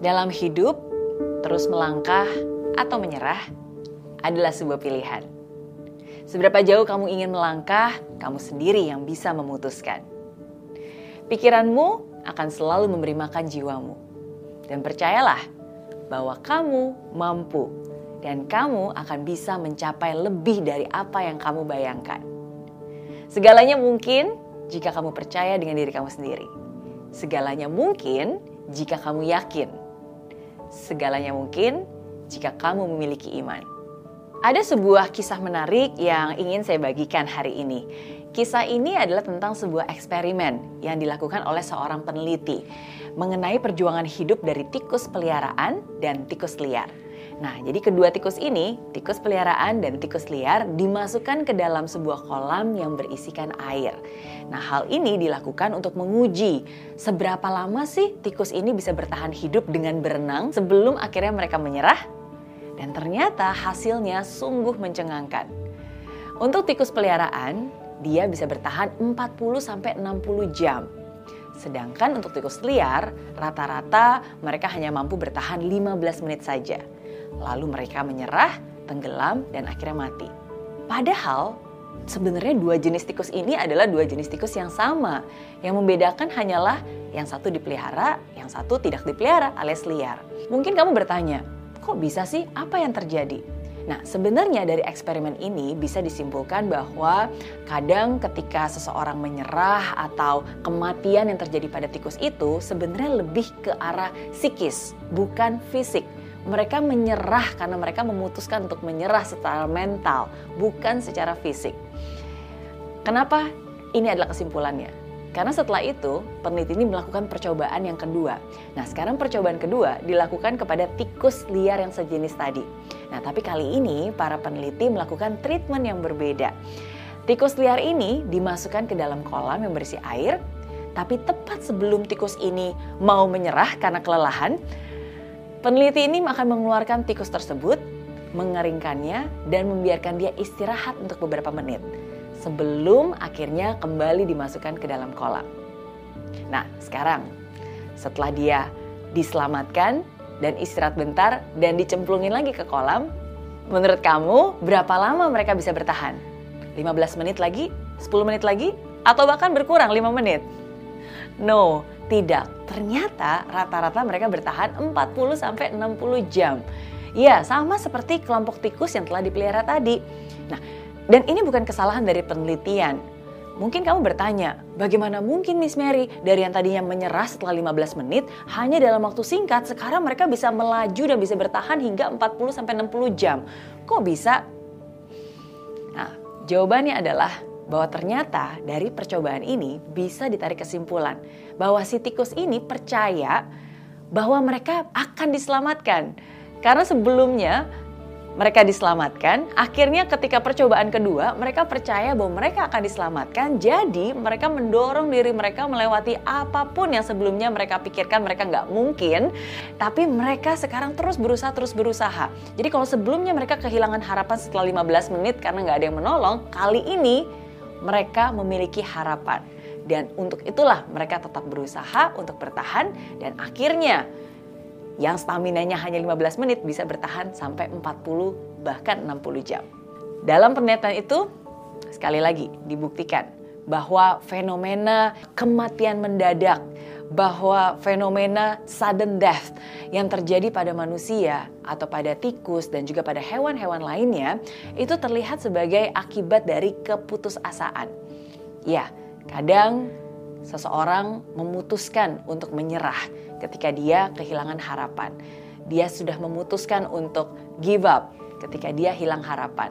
Dalam hidup, terus melangkah atau menyerah adalah sebuah pilihan. Seberapa jauh kamu ingin melangkah, kamu sendiri yang bisa memutuskan. Pikiranmu akan selalu memberi makan jiwamu. Dan percayalah bahwa kamu mampu dan kamu akan bisa mencapai lebih dari apa yang kamu bayangkan. Segalanya mungkin jika kamu percaya dengan diri kamu sendiri. Segalanya mungkin jika kamu yakin. Segalanya mungkin jika kamu memiliki iman. Ada sebuah kisah menarik yang ingin saya bagikan hari ini. Kisah ini adalah tentang sebuah eksperimen yang dilakukan oleh seorang peneliti mengenai perjuangan hidup dari tikus peliharaan dan tikus liar. Nah, jadi kedua tikus ini, tikus peliharaan dan tikus liar, dimasukkan ke dalam sebuah kolam yang berisikan air. Nah, hal ini dilakukan untuk menguji seberapa lama sih tikus ini bisa bertahan hidup dengan berenang sebelum akhirnya mereka menyerah. Dan ternyata hasilnya sungguh mencengangkan. Untuk tikus peliharaan, dia bisa bertahan 40 sampai 60 jam. Sedangkan untuk tikus liar, rata-rata mereka hanya mampu bertahan 15 menit saja lalu mereka menyerah, tenggelam, dan akhirnya mati. Padahal sebenarnya dua jenis tikus ini adalah dua jenis tikus yang sama. Yang membedakan hanyalah yang satu dipelihara, yang satu tidak dipelihara alias liar. Mungkin kamu bertanya, kok bisa sih? Apa yang terjadi? Nah, sebenarnya dari eksperimen ini bisa disimpulkan bahwa kadang ketika seseorang menyerah atau kematian yang terjadi pada tikus itu sebenarnya lebih ke arah psikis, bukan fisik mereka menyerah karena mereka memutuskan untuk menyerah secara mental, bukan secara fisik. Kenapa? Ini adalah kesimpulannya. Karena setelah itu, peneliti ini melakukan percobaan yang kedua. Nah, sekarang percobaan kedua dilakukan kepada tikus liar yang sejenis tadi. Nah, tapi kali ini para peneliti melakukan treatment yang berbeda. Tikus liar ini dimasukkan ke dalam kolam yang berisi air, tapi tepat sebelum tikus ini mau menyerah karena kelelahan, Peneliti ini akan mengeluarkan tikus tersebut, mengeringkannya, dan membiarkan dia istirahat untuk beberapa menit sebelum akhirnya kembali dimasukkan ke dalam kolam. Nah, sekarang setelah dia diselamatkan dan istirahat bentar dan dicemplungin lagi ke kolam, menurut kamu berapa lama mereka bisa bertahan? 15 menit lagi? 10 menit lagi? Atau bahkan berkurang 5 menit? No, tidak. Ternyata rata-rata mereka bertahan 40 sampai 60 jam. Ya, sama seperti kelompok tikus yang telah dipelihara tadi. Nah, dan ini bukan kesalahan dari penelitian. Mungkin kamu bertanya, bagaimana mungkin Miss Mary dari yang tadinya menyerah setelah 15 menit hanya dalam waktu singkat sekarang mereka bisa melaju dan bisa bertahan hingga 40 sampai 60 jam. Kok bisa? Nah, jawabannya adalah bahwa ternyata dari percobaan ini bisa ditarik kesimpulan bahwa si tikus ini percaya bahwa mereka akan diselamatkan. Karena sebelumnya mereka diselamatkan, akhirnya ketika percobaan kedua mereka percaya bahwa mereka akan diselamatkan. Jadi mereka mendorong diri mereka melewati apa pun yang sebelumnya mereka pikirkan mereka nggak mungkin. Tapi mereka sekarang terus berusaha, terus berusaha. Jadi kalau sebelumnya mereka kehilangan harapan setelah 15 menit karena nggak ada yang menolong, kali ini mereka memiliki harapan. Dan untuk itulah mereka tetap berusaha untuk bertahan dan akhirnya yang stamina-nya hanya 15 menit bisa bertahan sampai 40 bahkan 60 jam. Dalam penelitian itu sekali lagi dibuktikan bahwa fenomena kematian mendadak bahwa fenomena sudden death yang terjadi pada manusia atau pada tikus dan juga pada hewan-hewan lainnya itu terlihat sebagai akibat dari keputusasaan. Ya, kadang seseorang memutuskan untuk menyerah ketika dia kehilangan harapan. Dia sudah memutuskan untuk give up ketika dia hilang harapan.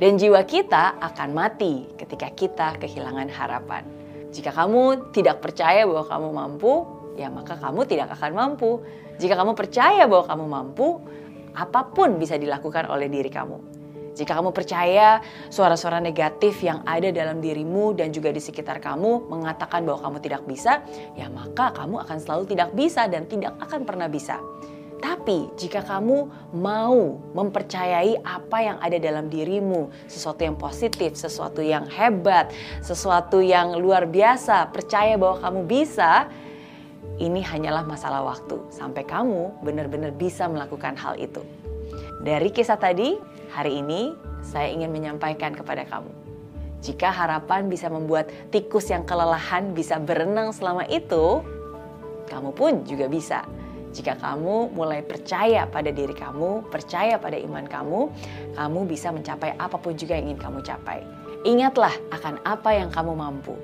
Dan jiwa kita akan mati ketika kita kehilangan harapan. Jika kamu tidak percaya bahwa kamu mampu, ya maka kamu tidak akan mampu. Jika kamu percaya bahwa kamu mampu, apa pun bisa dilakukan oleh diri kamu. Jika kamu percaya suara-suara negatif yang ada dalam dirimu dan juga di sekitar kamu mengatakan bahwa kamu tidak bisa, ya maka kamu akan selalu tidak bisa dan tidak akan pernah bisa. Tapi jika kamu mau mempercayai apa yang ada dalam dirimu, sesuatu yang positif, sesuatu yang hebat, sesuatu yang luar biasa, percaya bahwa kamu bisa, ini hanyalah masalah waktu sampai kamu benar-benar bisa melakukan hal itu. Dari kisah tadi, hari ini saya ingin menyampaikan kepada kamu. Jika harapan bisa membuat tikus yang kelelahan bisa berenang selama itu, kamu pun juga bisa. Jika kamu mulai percaya pada diri kamu, percaya pada iman kamu, kamu bisa mencapai apa pun juga yang ingin kamu capai. Ingatlah akan apa yang kamu mampu.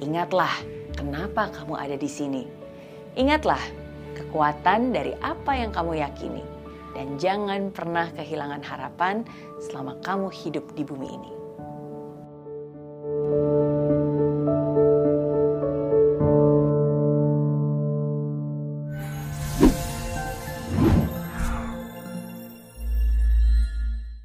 Ingatlah kenapa kamu ada di sini. Ingatlah kekuatan dari apa yang kamu yakini. Dan jangan pernah kehilangan harapan selama kamu hidup di bumi ini.